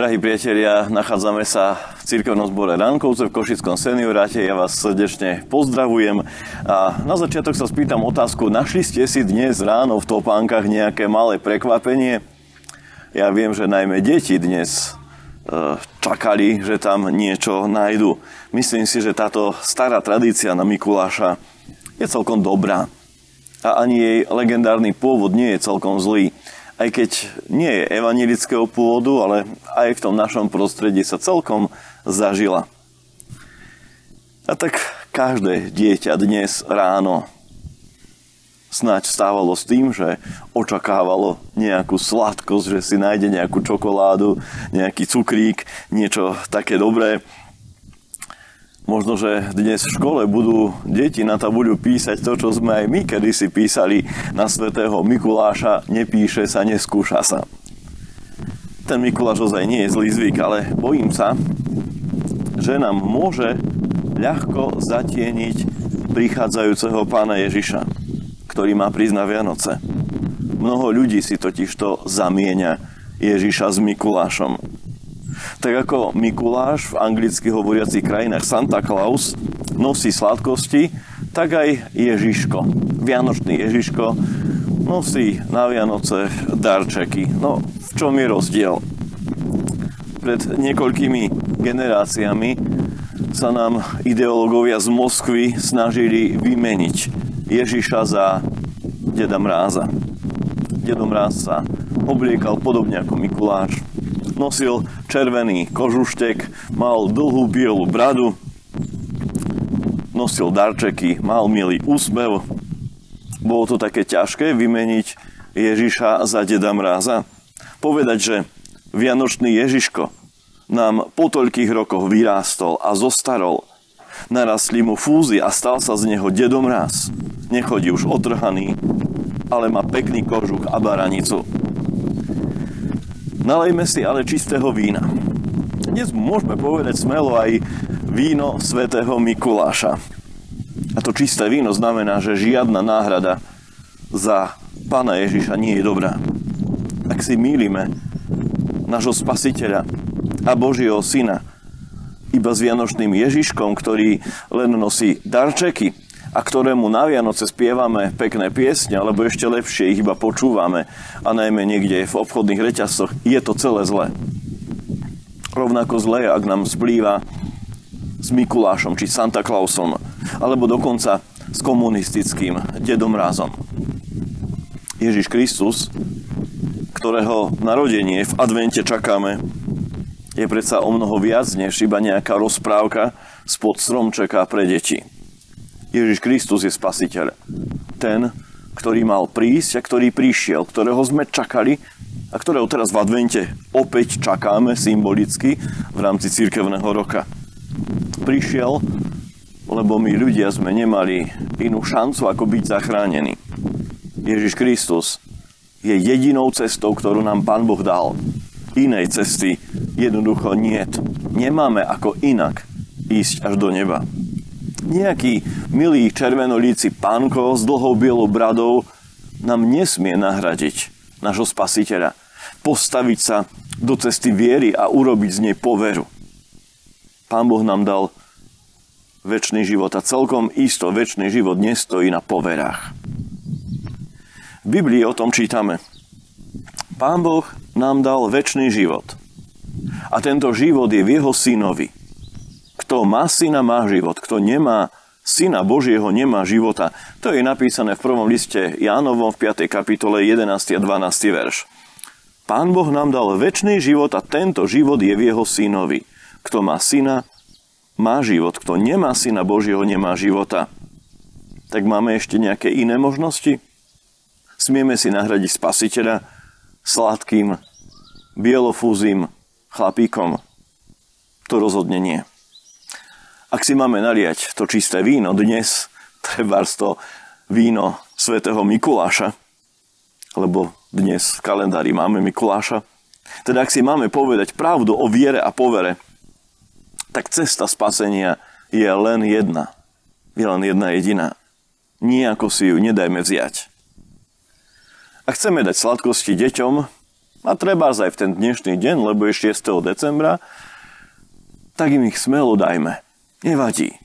Drahí priatelia, nachádzame sa v cirkevnom zbore Rankovce v Košickom senioráte. Ja vás srdečne pozdravujem. A na začiatok sa spýtam otázku. Našli ste si dnes ráno v topánkach nejaké malé prekvapenie? Ja viem, že najmä deti dnes e, čakali, že tam niečo nájdu. Myslím si, že táto stará tradícia na Mikuláša je celkom dobrá. A ani jej legendárny pôvod nie je celkom zlý aj keď nie je evanilického pôvodu, ale aj v tom našom prostredí sa celkom zažila. A tak každé dieťa dnes ráno snáď stávalo s tým, že očakávalo nejakú sladkosť, že si nájde nejakú čokoládu, nejaký cukrík, niečo také dobré. Možno, že dnes v škole budú deti na tabuľu písať to, čo sme aj my kedysi písali na svätého Mikuláša, nepíše sa, neskúša sa. Ten Mikuláš ozaj nie je zlý zvyk, ale bojím sa, že nám môže ľahko zatieniť prichádzajúceho pána Ježiša, ktorý má prísť na Vianoce. Mnoho ľudí si totižto zamieňa Ježiša s Mikulášom tak ako Mikuláš v anglicky hovoriacich krajinách Santa Claus nosí sladkosti, tak aj Ježiško, Vianočný Ježiško, nosí na Vianoce darčeky. No, v čom je rozdiel? Pred niekoľkými generáciami sa nám ideológovia z Moskvy snažili vymeniť Ježiša za Deda Mráza. Dedo Mráz sa obliekal podobne ako Mikuláš, nosil červený kožuštek, mal dlhú bielu bradu, nosil darčeky, mal milý úsmev. Bolo to také ťažké vymeniť Ježiša za Deda Mráza. Povedať, že Vianočný Ježiško nám po toľkých rokoch vyrástol a zostarol. Narastli mu fúzy a stal sa z neho Dedom Mráz. Nechodí už otrhaný, ale má pekný kožuch a baranicu. Nalejme si ale čistého vína. Dnes môžeme povedať smelo aj víno svätého Mikuláša. A to čisté víno znamená, že žiadna náhrada za Pána Ježiša nie je dobrá. Ak si mýlime nášho spasiteľa a Božieho syna iba s Vianočným Ježiškom, ktorý len nosí darčeky, a ktorému na Vianoce spievame pekné piesne, alebo ešte lepšie ich iba počúvame a najmä niekde v obchodných reťazcoch, je to celé zlé. Rovnako zlé, ak nám splýva s Mikulášom či Santa Clausom, alebo dokonca s komunistickým dedom Rázom. Ježiš Kristus, ktorého narodenie v advente čakáme, je predsa o mnoho viac než iba nejaká rozprávka spod stromčeka pre deti. Ježiš Kristus je spasiteľ. Ten, ktorý mal prísť a ktorý prišiel, ktorého sme čakali a ktorého teraz v advente opäť čakáme symbolicky v rámci církevného roka. Prišiel, lebo my ľudia sme nemali inú šancu, ako byť zachránení. Ježiš Kristus je jedinou cestou, ktorú nám Pán Boh dal. Inej cesty jednoducho niet. Nemáme ako inak ísť až do neba nejaký milý červenolíci pánko s dlhou bielou bradou nám nesmie nahradiť nášho spasiteľa. Postaviť sa do cesty viery a urobiť z nej poveru. Pán Boh nám dal väčší život a celkom isto väčší život nestojí na poverách. V Biblii o tom čítame. Pán Boh nám dal väčší život. A tento život je v jeho synovi. Kto má syna, má život. Kto nemá syna Božieho, nemá života. To je napísané v prvom liste Jánovom v 5. kapitole 11. a 12. verš. Pán Boh nám dal väčší život a tento život je v jeho synovi. Kto má syna, má život. Kto nemá syna Božieho, nemá života. Tak máme ešte nejaké iné možnosti? Smieme si nahradiť spasiteľa sladkým, bielofúzim chlapíkom? To rozhodne nie. Ak si máme naliať to čisté víno dnes, treba to víno svätého Mikuláša, lebo dnes v kalendári máme Mikuláša, teda ak si máme povedať pravdu o viere a povere, tak cesta spasenia je len jedna. Je len jedna jediná. Nijako si ju nedajme vziať. A chceme dať sladkosti deťom, a treba aj v ten dnešný deň, lebo je 6. decembra, tak im ich smelo dajme. Nevadí.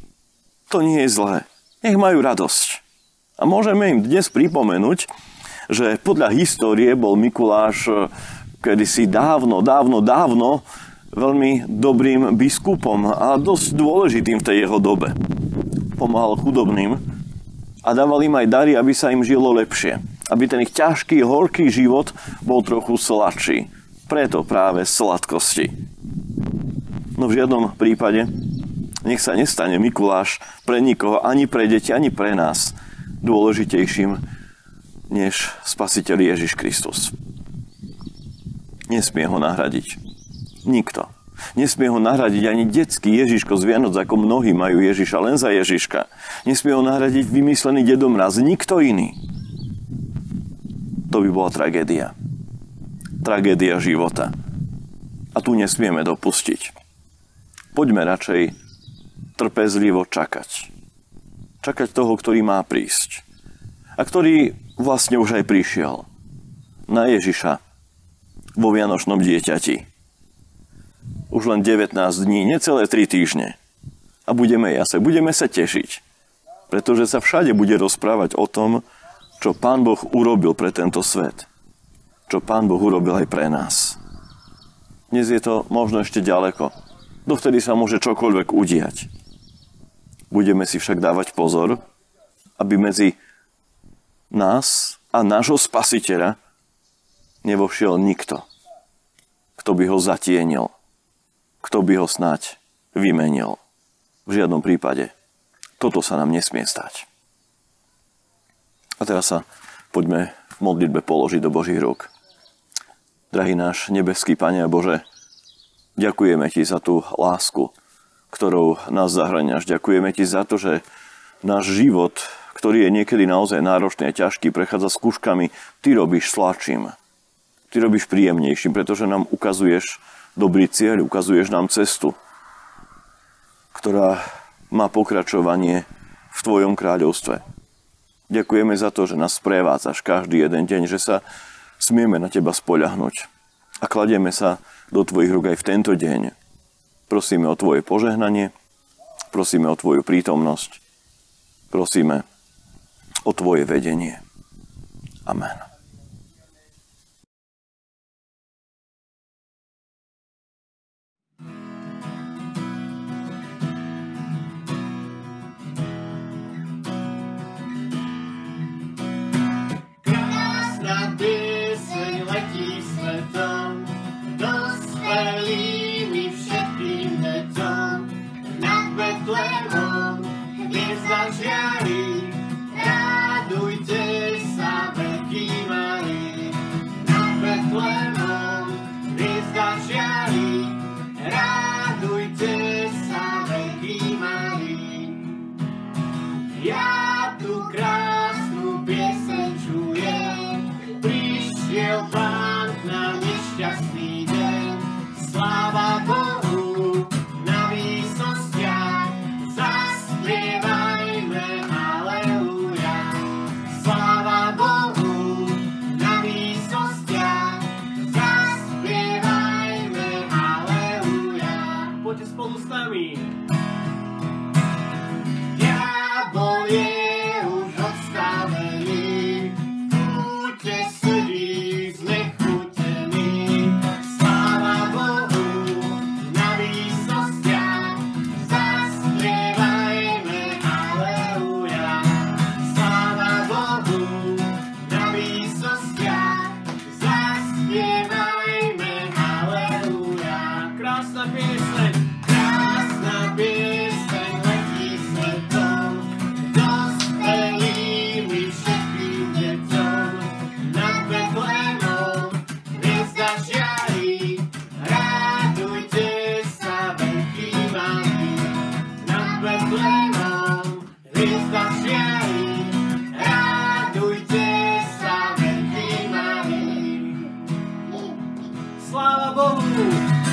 To nie je zlé. Nech majú radosť. A môžeme im dnes pripomenúť, že podľa histórie bol Mikuláš eh, kedysi dávno, dávno, dávno veľmi dobrým biskupom a dosť dôležitým v tej jeho dobe. Pomáhal chudobným a dával im aj dary, aby sa im žilo lepšie. Aby ten ich ťažký, horký život bol trochu sladší. Preto práve sladkosti. No v žiadnom prípade nech sa nestane Mikuláš pre nikoho, ani pre deti, ani pre nás dôležitejším než spasiteľ Ježiš Kristus. Nesmie ho nahradiť. Nikto. Nesmie ho nahradiť ani detský Ježiško z Vianoc, ako mnohí majú Ježiša len za Ježiška. Nesmie ho nahradiť vymyslený dedomraz, nikto iný. To by bola tragédia. Tragédia života. A tu nesmieme dopustiť. Poďme radšej trpezlivo čakať. Čakať toho, ktorý má prísť. A ktorý vlastne už aj prišiel. Na Ježiša vo Vianočnom dieťati už len 19 dní, necelé 3 týždne. A budeme jase, budeme sa tešiť. Pretože sa všade bude rozprávať o tom, čo Pán Boh urobil pre tento svet. Čo Pán Boh urobil aj pre nás. Dnes je to možno ešte ďaleko. Dovtedy sa môže čokoľvek udiať. Budeme si však dávať pozor, aby medzi nás a nášho spasiteľa nevošiel nikto, kto by ho zatienil kto by ho snať vymenil. V žiadnom prípade. Toto sa nám nesmie stať. A teraz sa poďme v modlitbe položiť do Božích rúk. Drahý náš nebeský Pane a Bože, ďakujeme Ti za tú lásku, ktorou nás zahraňaš. Ďakujeme Ti za to, že náš život, ktorý je niekedy naozaj náročný a ťažký, prechádza skúškami, Ty robíš sladším. Ty robíš príjemnejším, pretože nám ukazuješ dobrý cieľ, ukazuješ nám cestu, ktorá má pokračovanie v Tvojom kráľovstve. Ďakujeme za to, že nás sprevádzaš každý jeden deň, že sa smieme na Teba spoľahnúť. A kladieme sa do Tvojich rúk aj v tento deň. Prosíme o Tvoje požehnanie, prosíme o Tvoju prítomnosť, prosíme o Tvoje vedenie. Amen. Krásna pieseň, krásna pieseň. Slava Bohu!